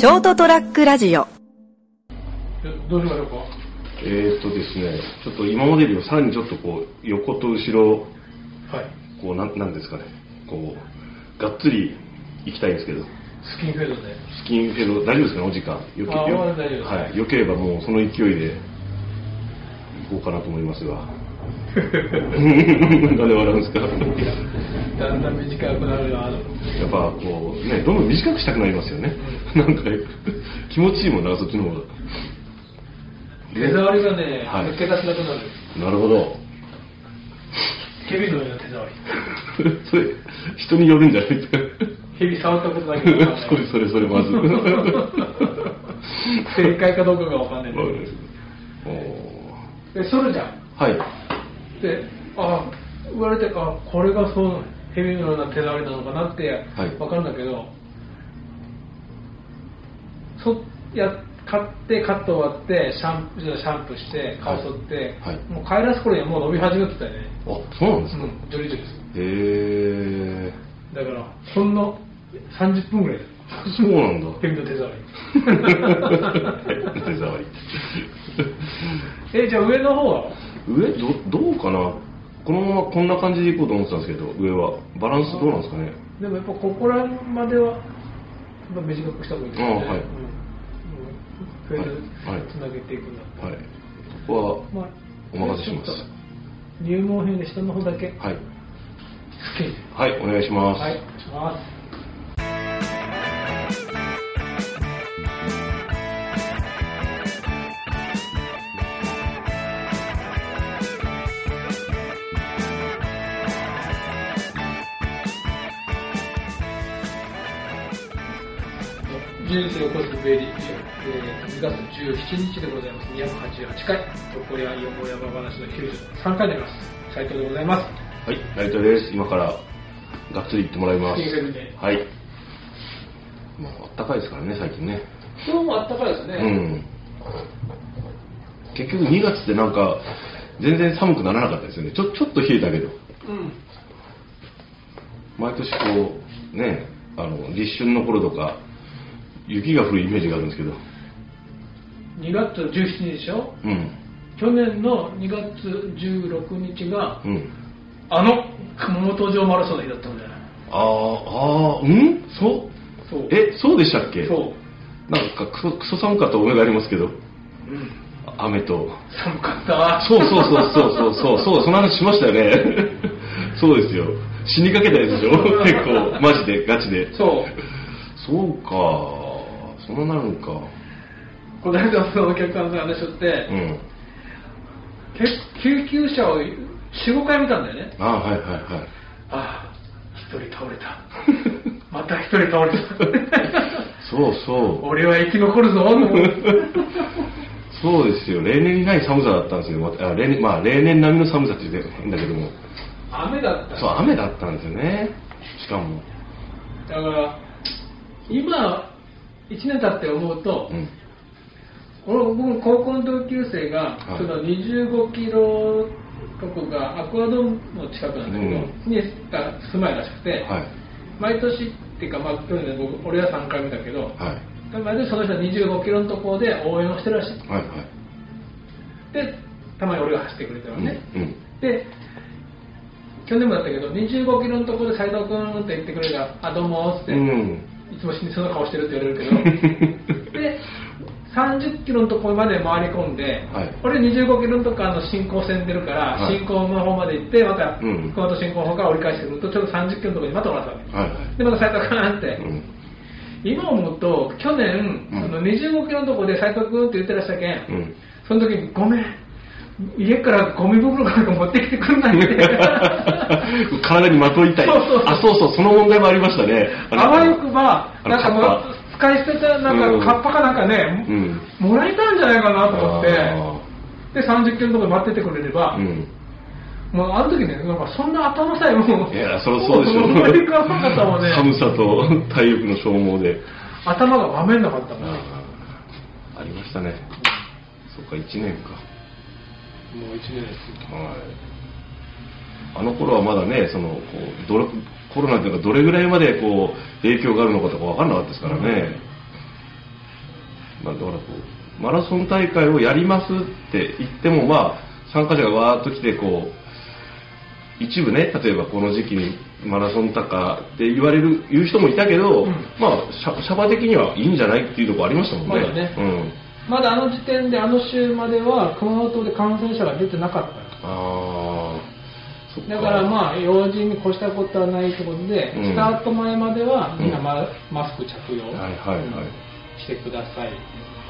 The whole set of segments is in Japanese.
ショートトラックラジオ。どうしましょうか？えーっとですね、ちょっと今までよりもさらにちょっとこう、横と後ろ、はい。こう、なんなんですかね、こう、がっつり行きたいんですけど、スキンフェードで。スキンフェード、大丈夫ですかね、お時間。よけまだ大丈夫です。はい。よければもうその勢いで行こうかなと思いますが。なんで笑うんですか？だんだん短くなるなやっぱこう、ね、どんどん短くしたくなりますよね。なんか気持ちいいもんな、そっちの方が。手触りがね、はい抜け出せなくなるなるほど。蛇のような手触り それ、人によるんじゃない？ですか。蛇触ったことないけど それそれそれまず。正解かどうかが分かんないんだおでそるじゃんーはい。であ言われてあこれがそう蛇のような手触りなのかなってはい分かるんだけど、そや買ってカット終わってシャンプーシャンプーして顔剃って、はいもう帰らす頃にはもう伸び始めてたよねあ、そうなんですか？うんジョリジョリすへえ。るだからほんの30分ぐらいでそうなんだ。蛇の手触り 手触り。えじゃあ上の方は？上どどうかな？このままこんな感じでいこうと思ってたんですけど上は。バランスどうなんですかね？でもやっぱここらまではやっぱ短くした方がいいですよね。あはい。うん。フェードはい。つなげていくんだったらはい。ここはまあお任せします。ちょっと入門編で下の方だけはい。はいお願いします、はいお願いします人生を起こすベリー、えー2月17日でございます。288回、床屋よもやま話の93回になります。斉藤でございます。はい成田です今からがっつり行ってもらいますはいもうあったかいですからね最近ね今日もあったかいですね。うん結局2月ってなんか全然寒くならなかったですよねちょちょっと冷えたけどうん。毎年こうねあの立春の頃とか雪が降るイメージがあるんですけど。2月17日でしょ？うん。去年の2月16日が、うん。あの熊本城マラソンの日だったんだよ。あーあーうん？そう。そう。えそうでしたっけ？そう。なんかクソクソ寒かった思いがありますけど。うん。雨と。寒かった。そうそうそうそうそうそう。そうその話しましたよね。そうですよ。死にかけたやつでしょ？結構マジでガチで。そう。そうかそんななるんか。この間そのお客さんの話をって、うん。け救急車を4、5回見たんだよね。ああはいはいはい。ああ、一人倒れた。また一人倒れた。そうそう。俺は生き残るぞ、そうですよ。例年にない寒さだったんですよ。あ例年まあ例年並みの寒さって言って変だけども。雨だった。そう雨だったんですよね。しかも。だから、今、1年経って思うと、うん。俺僕も高校の同級生が、はい。その25キロとこがアクアドームの近くなんだけど、うん。にが住まいらしくて、はい。毎年っていうか、まあ、去年で僕俺は3回目だけど、はい。毎年その人は25キロのところで応援をしてるらしい。はいはい。でたまに俺が走ってくれたのね、うんうん。で去年もだったけど25キロのところで斉藤君って言ってくれるから「あどうも」っつって、うんいつも死にそうな顔してるって言われるけど で30キロのところまで回り込んで、はい。俺25キロのとこあの進行線出るから、はい。進行の方まで行ってまた、うん。この後進行の方から折り返してくるとちょうど30キロのところにまた終わったわけ、はいはい。でまた斉藤君って、うん。今思うと去年、うん。その25キロのところで斉藤君って言ってらしたけん、うん。その時にごめん家からゴミ袋か持ってきてくんないって。体にまといたい。そうそうそう。あそうそうその問題もありましたね。あわよくばなんかもう使い捨てたなんうん。かカッパかなんかね、うん。もらえたんじゃないかなと思って。あで30キロのところで待っててくれれば、うん。もうあの時ねなんかそんな頭さえもういやそりゃそうでしょもうね。寒さと体力の消耗で。頭がわめんなかったもんね。ありましたね。そっか1年かもう1年ですはいあの頃はまだねそのこうどれコロナというかどれぐらいまでこう影響があるのかとか分かんなかったですからね、まあ、だからこう、マラソン大会をやりますって言っても、まあ、参加者がわーっと来て、こう、一部ね、例えばこの時期にマラソン高って言われる、言う人もいたけど、うんまあ、シャバ的にはいいんじゃないっていうところありましたもんね。まだねうん。まだあの時点であの週までは熊本で感染者が出てなかった。ああ、そっか。だからまあ用心に越したことはないということで、うん。スタート前まではみんなうん。マ,、マスク着用、はいはいはい。うんしてください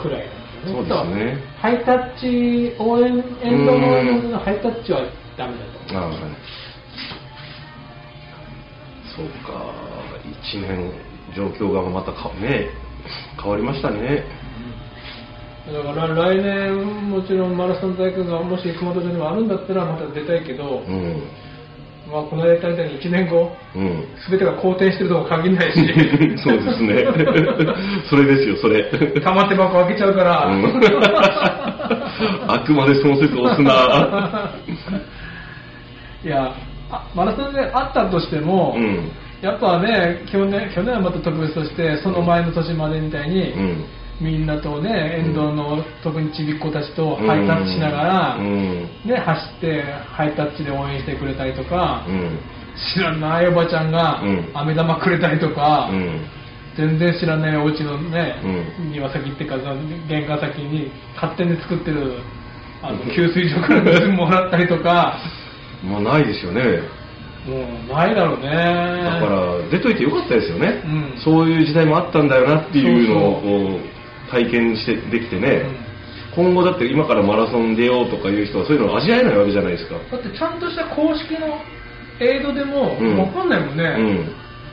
くらいなんですよね。そうですね。とハイタッチ応援エンドの応援のハイタッチはダメだと。ああ、はい。そうか、一年状況がまたかね、変わりましたね。だから来年もちろんマラソン大会がもし熊本にもあるんだったらまた出たいけど、うん。まあ、この間みたいに1年後うん。全てが好転してるとも限らないし そうですね。それですよ、それ。玉手箱開けちゃうから、うん あくまでその説押すな。いやあマラソンであったとしても、うん。やっぱね去年去年はまた特別としてその前の年までみたいに、うん。みんなとね沿道の、特にちびっ子たちとハイタッチしながら、うん。ね、走ってハイタッチで応援してくれたりとか、うん。知らないおばちゃんがうん飴玉くれたりとか、うん。全然知らないお家のね、う庭先っていうか玄関先に勝手に作ってるあのうん給水所から水もらったりとか まあ、ないですよね。もうないだろうねだから、出といてよかったですよね。うんそういう時代もあったんだよなっていうのを体験してできてね、今後だって今からマラソン出ようとかいう人はそういうのを味わえないわけじゃないですか。だってちゃんとした公式のエイドでもうん分かんないもんね、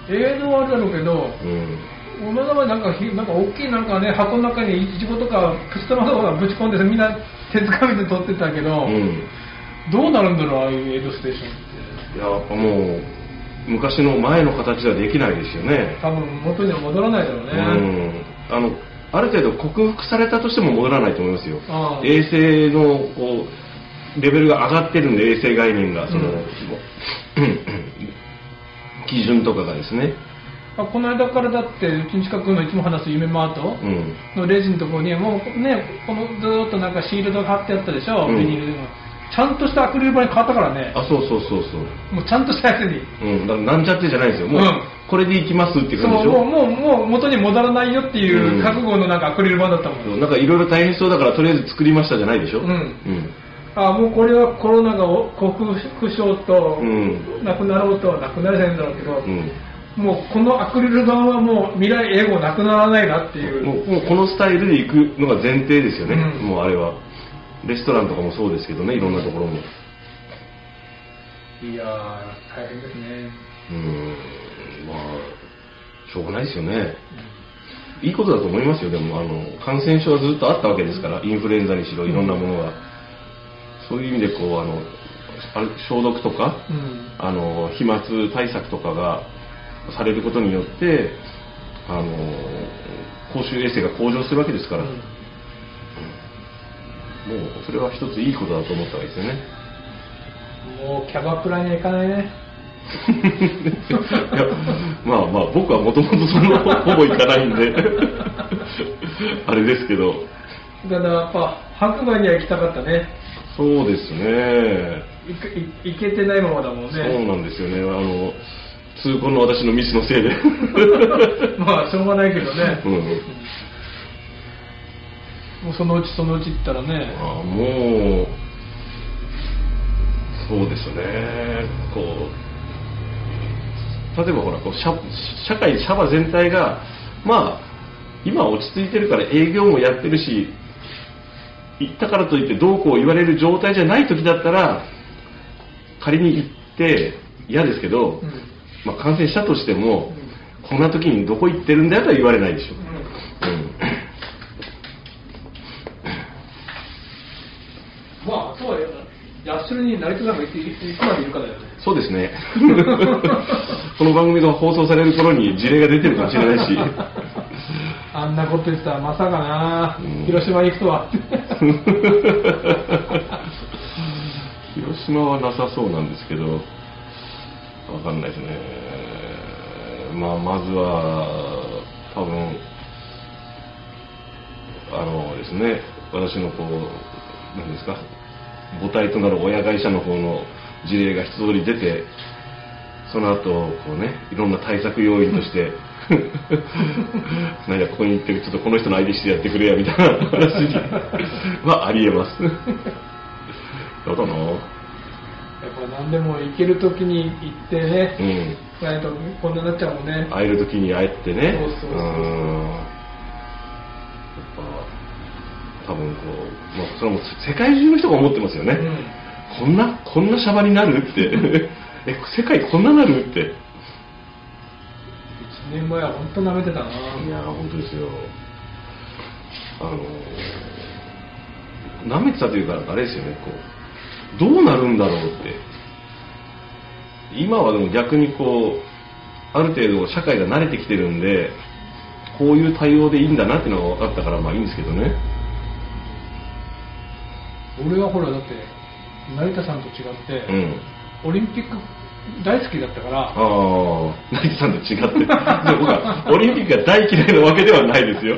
エイドはあるだろうけどうん。うん。俺の場合なんかひなんか大きいなんかね箱の中にイチゴとかプチトマトとかぶち込んでみんな手づかみで撮ってたけど、うん。どうなるんだろうああいうエイドステーションってやっぱもう、昔の前の形ではできないですよね。多分元には戻らないだろううね、ん。あの、ある程度克服されたとしても戻らないと思いますよ衛生の、こう、レベルが上がってるんで、衛生概念が、その、うん 基準とかがですね。あこの間からだってうちの近くのいつも話す夢マートうん。のレジのところにもうねこのずーっとなんかシールドが貼ってあったでしょ、うんビニールのちゃんとしたアクリル板に変わったからねあ、そうそうそうそう。もうちゃんとしたやつにうん。だからなんちゃってじゃないですよ。もう、うんこれでいきますっていうそう感じでしょ？もうもうもう元に戻らないよっていううん覚悟のなんかアクリル板だったもん、そうなんかいろいろ大変そうだからとりあえず作りましたじゃないでしょ？うんうん。あもうこれはコロナが克服しようと、うんなくなろうとはなくなれないんだろうけど、うん。もうこのアクリル板はもう未来英語なくならないなっていう、もうもうこのスタイルで行くのが前提ですよね、うんもうあれは。レストランとかもそうですけどね、いろんなところも。いやー大変ですね、うん、まあ、しょうがないですよね。いいことだと思いますよ、でも、あの、感染症はずっとあったわけですから、インフルエンザにしろ、いろんなものが。そういう意味で、こう、あの、あれ消毒とか、うん。あの、飛沫対策とかがされることによって、あの、公衆衛生が向上するわけですから、もうそれは一ついいことだと思ったわけですよね。もうキャバクラには行かないねいやまあまあ僕はもともとそんなほぼ行かないんで あれですけど。だからやっぱ白馬には行きたかったね。そうですね。行けてないままだもんそうねなんですよね。あの痛恨の私のミスのせいで。まあしょうがないけどね、うん。もうそのうちそのうち行ったらね。あもうそうですね。こう例えばほらこう社社会社場全体がまあ今は落ち着いてるから営業もやってるし行ったからといってどうこう言われる状態じゃない時だったら仮に行って嫌ですけど、うん。まあ、感染したとしても、こんな時にどこ行ってるんだよとは言われないでしょ、うん。まあそうだよ。ヤッシュルに成田さんがいつまでいるかだよねそうですね。この番組が放送される頃に事例が出てるかもしれないし。あんなこと言ってたらまさかな、うん広島に行くとは広島はなさそうなんですけど、わかんないですね。まあ、まずは、多分、あのですね、私のこう、なんですか、母体となる親会社の方の事例が一通り出て、その後、こうね、いろんな対策要因として、なんかここに行って、ちょっとこの人の相手してやってくれや、みたいな話は ありえます。やだな？やっぱ何でも行ける時に行ってね、うん。ないとこんなになっちゃうもんね。会える時に会えってね。そうそうそうそうんやっぱ、多分こう、まあ、それはもう世界中の人が思ってますよね。うんこんな、こんなシャバになるって。え、世界こんななるって。1年前は本当舐めてたな。いやー、本当ですよ。あのー、舐めてたというか、あれですよね、こう、どうなるんだろうって。今はでも逆にこう、ある程度社会が慣れてきてるんで、こういう対応でいいんだなっていうのが分かったから、まあいいんですけどね。俺はほら、だって、成田さんと違って、うん。オリンピック大好きだったから、ああ、成田さんと違って。で僕はオリンピックが大嫌いなわけではないですよ。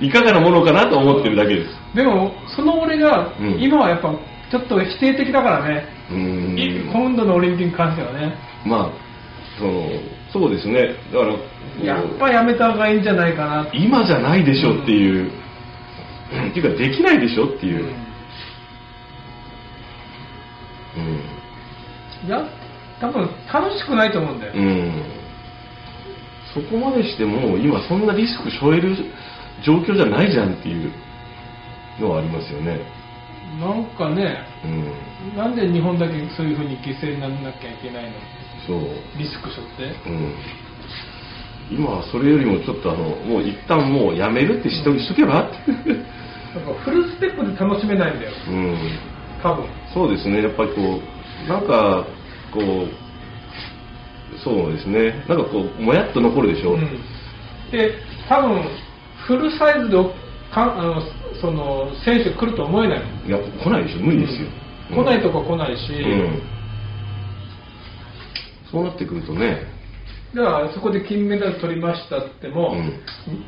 いかがなものかなと思ってるだけです。でも、その俺が、うん今はやっぱ、ちょっと否定的だからね、うーん。い今度のオリンピックに関してはね、まあ、その、そうですね。だから、やっぱやめた方がいいんじゃないかなって。今じゃないでしょっていう、っていうかできないでしょっていう。うん。いや、多分楽しくないと思うんだよ。うん。そこまでしても、今そんなリスク背負える状況じゃないじゃんっていうのはありますよね。なんかね、うん。なんで日本だけそういうふうに犠牲にならなきゃいけないの？そう。リスク背負って。うん。今はそれよりもちょっとあの、もう一旦もうやめるってしとしとけば。なんかフルステップで楽しめないんだよ、うん。多分。そうですね、やっぱりこう、なんか、こう、そうですね、なんかこう、もやっと残るでしょ。うん、で、多分フルサイズでかあのその選手来ると思えないの。いや、来ないでしょ、無理ですよ。来ないとこ来ないし、うん。そうなってくるとね、だからそこで金メダル取りましたっても、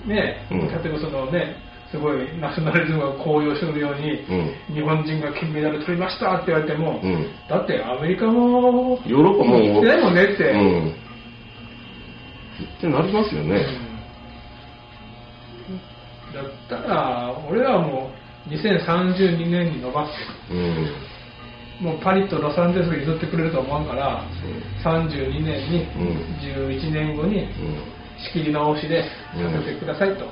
ね、うん例えばそのね、すごいナショナリズムが高揚するように、うん日本人が金メダル取りましたって言われても、うんだってアメリカもヨーロッパも来てないもんねって。うん。ってなりますよね。うんだったら、俺らはもう2032年に伸ばすうん。もうパリとロサンゼルスが譲ってくれると思うから、32年に、うん11年後に仕切り直しでさせてくださいと。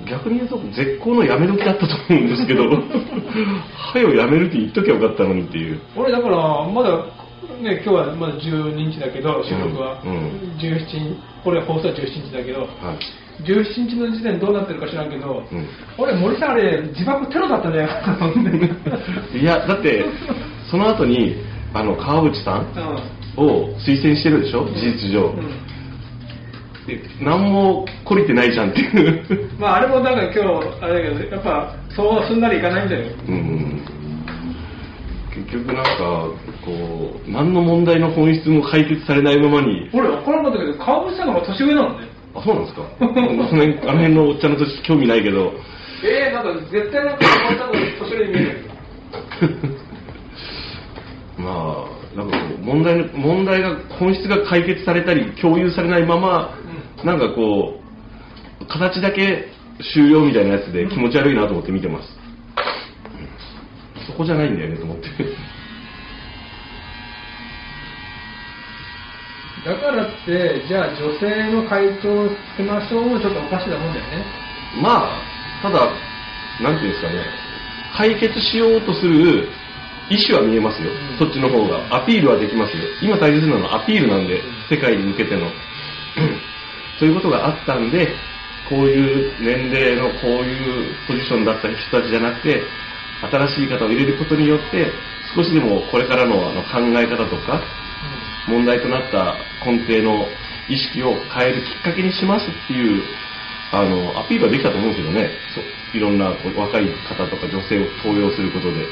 うん。うん。逆に言うと、絶好のやめ時だったと思うんですけど、はよやめるって言っときゃよかったのにっていう。俺だから、まだ、ね、今日はまだ12日だけど、収録は、うんうん17日、これ放送は17日だけど、はい。17日の時点どうなってるか知らんけど、うん俺、森さんあれ、自爆テロだったんじゃないかなと思って。いや、だって、その後に、あの、川内さんを推薦してるでしょ、事実上。うんで何も懲りてないじゃんっていう。まあ、あれもなんか今日、あれだけど、やっぱ、そうすんなりいかないんだよ。うん。結局なんか、こう、何の問題の本質も解決されないままに、俺、分からなかったけど、川口さんの方が年上なのね。あ、そうなんですか？その辺あの辺のおっちゃんの年興味ないけど、えー、なんか絶対なんか川口さんの方が年上に見える。まあ、なんか問題の、問題が、本質が解決されたり、共有されないまま、なんかこう、形だけ終了みたいなやつで気持ち悪いなと思って見てます。そこじゃないんだよねと思って。だからって、じゃあ女性の会長をつけましょうもちょっとおかしなもんだよね。まあ、ただ、なんていうんですかね、解決しようとする意思は見えますよ、うんそっちの方が。アピールはできますよ。今大切なのはアピールなんで、世界に向けての。そういうことがあったんで、こういう年齢のこういうポジションだった人たちじゃなくて、新しい方を入れることによって、少しでもこれからのあの考え方とか、問題となった根底の意識を変えるきっかけにしますっていう、あの、アピールはできたと思うんですけどね。そういろんなこう若い方とか女性を登用することで。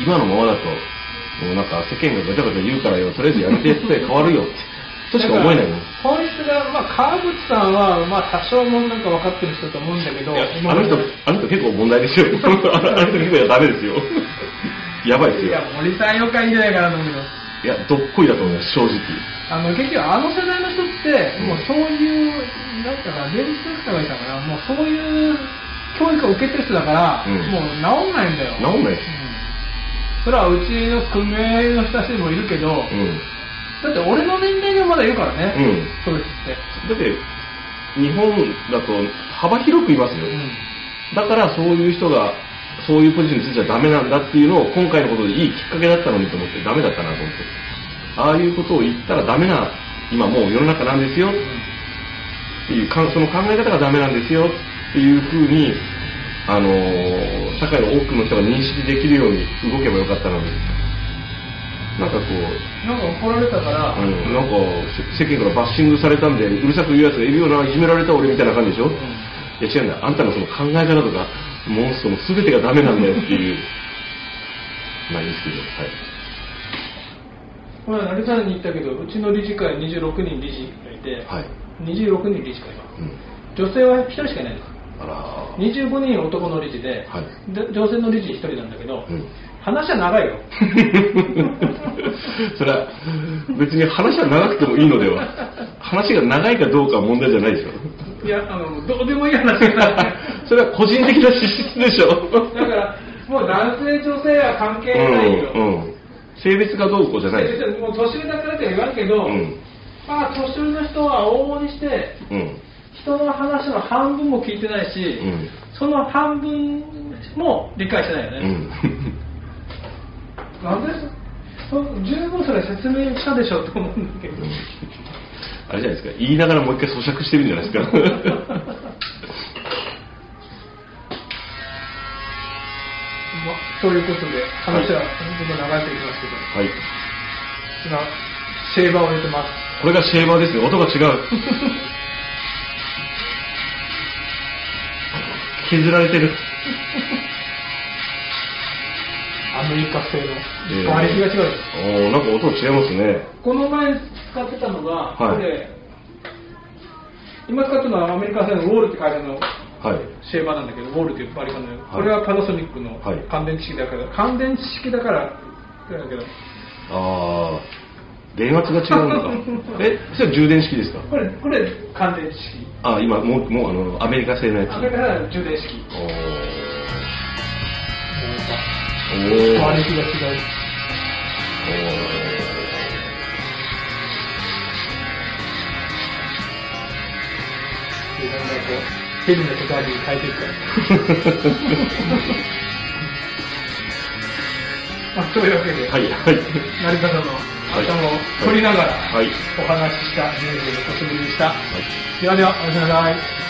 今のままだと、もうなんか世間がガチャガチャ言うからよ、とりあえずやめてって変わるよって。としか思えないの。本質が、まあ、川口さんは、まあ、多少もなんか分かってる人だと思うんだけど、あの人、あの人結構問題ですよ。あの人結構ダメですよ。やばいですよいや。、森さんよくいいんじゃないかなと思うけど。いや、どっこいだと思います、正直。あの結局あの世代の人って、うんもうそういう、なんかな、芸術家がいたかな、もうそういう教育を受けてる人だから、うんもう治んないんだよ。治んないです。うんそれはうちの組合の人たちにもいるけど、うん。だって俺の年齢でもまだいるからね、うん。そういう人って。だって、日本だと幅広くいますよ。だからそういう人が、そういうポジションについちゃダメなんだっていうのを今回のことでいいきっかけだったのにと思ってダメだったなと思って。ああいうことを言ったらダメな、今もう世の中なんですよっていう、かんその考え方がダメなんですよっていうふうに、あのー社会の多くの人が認識できるように動けばよかったのに。なんかこう、なんか怒られたから、うん、なんかせ世間からバッシングされたんでうるさく言うやつがいるようないじめられた俺みたいな感じでしょ、うん。いや違うんだあんたのその考え方とかモンストの全てがダメなんだよっていう。まあいいですけどこれ成田に言ったけど、うちの理事会26人理事がいて、はい、はい26人理事会が。うん、女性は1人しかいないんです。あら25人男の理事で、はい。で女性の理事1人なんだけど、うん話は長いよ。それは別に話は長くてもいいのでは。話が長いかどうかは問題じゃないでしょ。いや、あの、どうでもいい話だ それは個人的な資質でしょ。だから、もう男性、女性は関係ないよ。うんうん、性別がどうこうじゃない。もう年上だからって言わんけど、うん。まあ、年上の人は往々にして、うん。人の話の半分も聞いてないし、うん。その半分も理解してないよね。うんなんでそ十分それ説明したでしょって思うんだけど。あれじゃないですか、言いながらもう一回咀嚼してるんじゃないですか。まあ、そういうことで、話はどんどん流れていきますけど、はい。今、シェーバーを入れてます。これがシェーバーですね、音が違う。削られてる。アメリカ製えーの。馬力が違うなんか音違いますね。この前使ってたのが、はいこれ、今使ってるのはアメリカ製のウォールって会社のはい。シェーバーなんだけど、ウォールっていうバリカンの、いこれはパナソニックのはい乾電池式だから、乾電池式だから、だけど、あー、電圧が違うのか。え、それは充電式ですか？これ、これ乾電池式。あー、今、もう、もうあの、アメリカ製のやつ。アメリカ製の充電式。おー。お馬ー。力が違う。でだんだんこう、ヘルメット代わりに変えていくから。まあ、というわけで、はい、はい。成田さんの頭を取りながらはい。お話しした人生の小杉でした。はいではでは、おやすみなさい。